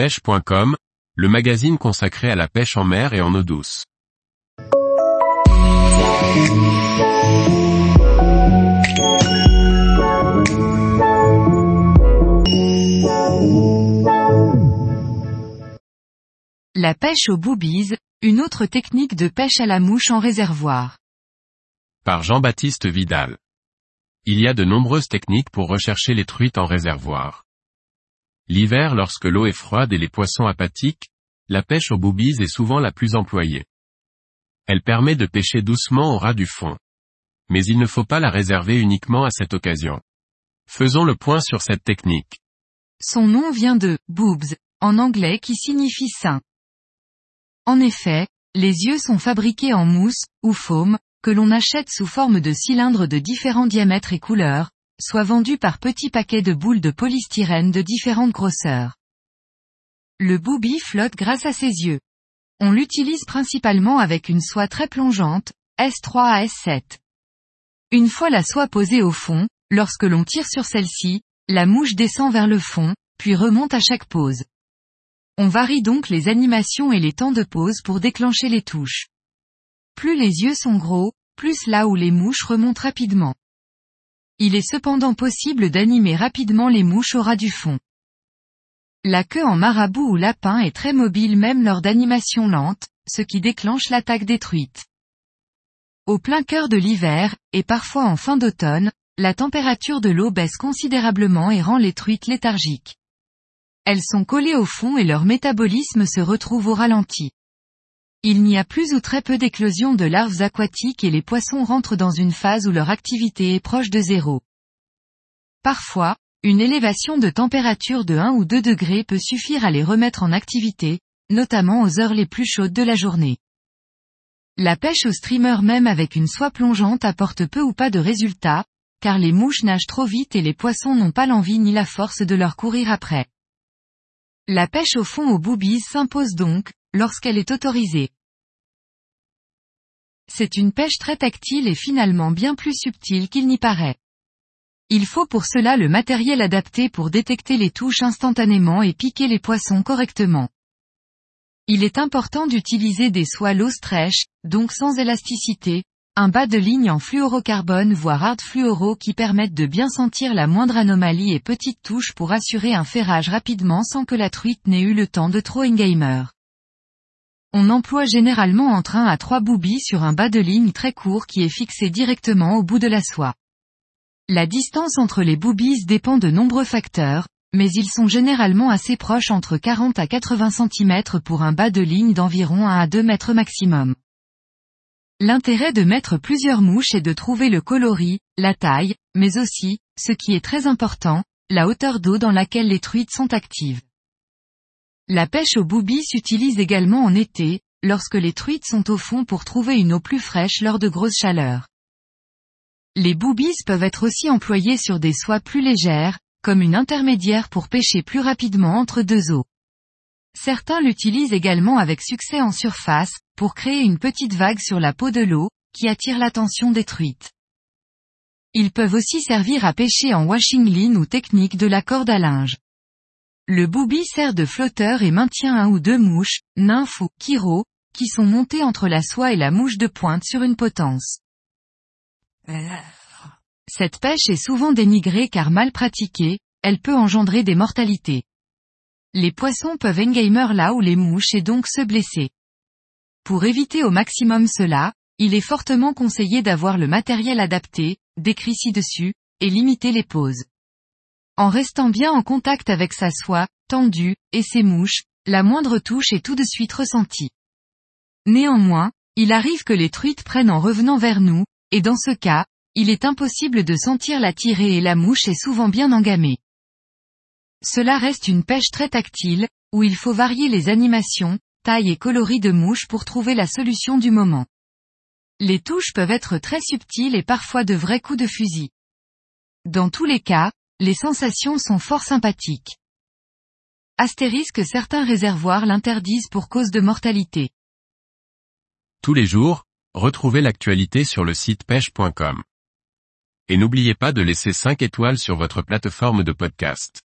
pêche.com, le magazine consacré à la pêche en mer et en eau douce. La pêche aux boobies, une autre technique de pêche à la mouche en réservoir. Par Jean-Baptiste Vidal. Il y a de nombreuses techniques pour rechercher les truites en réservoir. L'hiver lorsque l'eau est froide et les poissons apathiques, la pêche aux boobies est souvent la plus employée. Elle permet de pêcher doucement au ras du fond. Mais il ne faut pas la réserver uniquement à cette occasion. Faisons le point sur cette technique. Son nom vient de boobs, en anglais qui signifie sein. En effet, les yeux sont fabriqués en mousse, ou foam, que l'on achète sous forme de cylindres de différents diamètres et couleurs, soit vendus par petits paquets de boules de polystyrène de différentes grosseurs. Le booby flotte grâce à ses yeux. On l'utilise principalement avec une soie très plongeante, S3 à S7. Une fois la soie posée au fond, lorsque l'on tire sur celle-ci, la mouche descend vers le fond, puis remonte à chaque pose. On varie donc les animations et les temps de pause pour déclencher les touches. Plus les yeux sont gros, plus là où les mouches remontent rapidement. Il est cependant possible d'animer rapidement les mouches au ras du fond. La queue en marabout ou lapin est très mobile même lors d'animations lentes, ce qui déclenche l'attaque des truites. Au plein cœur de l'hiver, et parfois en fin d'automne, la température de l'eau baisse considérablement et rend les truites léthargiques. Elles sont collées au fond et leur métabolisme se retrouve au ralenti. Il n'y a plus ou très peu d'éclosion de larves aquatiques et les poissons rentrent dans une phase où leur activité est proche de zéro. Parfois, une élévation de température de 1 ou 2 degrés peut suffire à les remettre en activité, notamment aux heures les plus chaudes de la journée. La pêche au streamer même avec une soie plongeante apporte peu ou pas de résultats, car les mouches nagent trop vite et les poissons n'ont pas l'envie ni la force de leur courir après. La pêche au fond aux boobies s'impose donc, lorsqu'elle est autorisée. C'est une pêche très tactile et finalement bien plus subtile qu'il n'y paraît. Il faut pour cela le matériel adapté pour détecter les touches instantanément et piquer les poissons correctement. Il est important d'utiliser des soies low stretch, donc sans élasticité, un bas de ligne en fluorocarbone voire hard fluoro qui permettent de bien sentir la moindre anomalie et petite touche pour assurer un ferrage rapidement sans que la truite n'ait eu le temps de trop engamer. On emploie généralement entre 1 à 3 boobies sur un bas de ligne très court qui est fixé directement au bout de la soie. La distance entre les boobies dépend de nombreux facteurs, mais ils sont généralement assez proches entre 40 à 80 cm pour un bas de ligne d'environ 1 à 2 mètres maximum. L'intérêt de mettre plusieurs mouches est de trouver le coloris, la taille, mais aussi, ce qui est très important, la hauteur d'eau dans laquelle les truites sont actives. La pêche au boobies s'utilise également en été, lorsque les truites sont au fond pour trouver une eau plus fraîche lors de grosses chaleurs. Les boobies peuvent être aussi employés sur des soies plus légères, comme une intermédiaire pour pêcher plus rapidement entre deux eaux. Certains l'utilisent également avec succès en surface, pour créer une petite vague sur la peau de l'eau, qui attire l'attention des truites. Ils peuvent aussi servir à pêcher en washing line ou technique de la corde à linge. Le booby sert de flotteur et maintient un ou deux mouches, nymphes ou kiro, qui sont montées entre la soie et la mouche de pointe sur une potence. Cette pêche est souvent dénigrée car mal pratiquée, elle peut engendrer des mortalités. Les poissons peuvent engamer là où les mouches et donc se blesser. Pour éviter au maximum cela, il est fortement conseillé d'avoir le matériel adapté, décrit ci-dessus, et limiter les pauses. En restant bien en contact avec sa soie, tendue, et ses mouches, la moindre touche est tout de suite ressentie. Néanmoins, il arrive que les truites prennent en revenant vers nous, et dans ce cas, il est impossible de sentir la tirée et la mouche est souvent bien engamée. Cela reste une pêche très tactile, où il faut varier les animations, taille et coloris de mouches pour trouver la solution du moment. Les touches peuvent être très subtiles et parfois de vrais coups de fusil. Dans tous les cas, les sensations sont fort sympathiques. Astérisque certains réservoirs l'interdisent pour cause de mortalité. Tous les jours, retrouvez l'actualité sur le site pêche.com. Et n'oubliez pas de laisser 5 étoiles sur votre plateforme de podcast.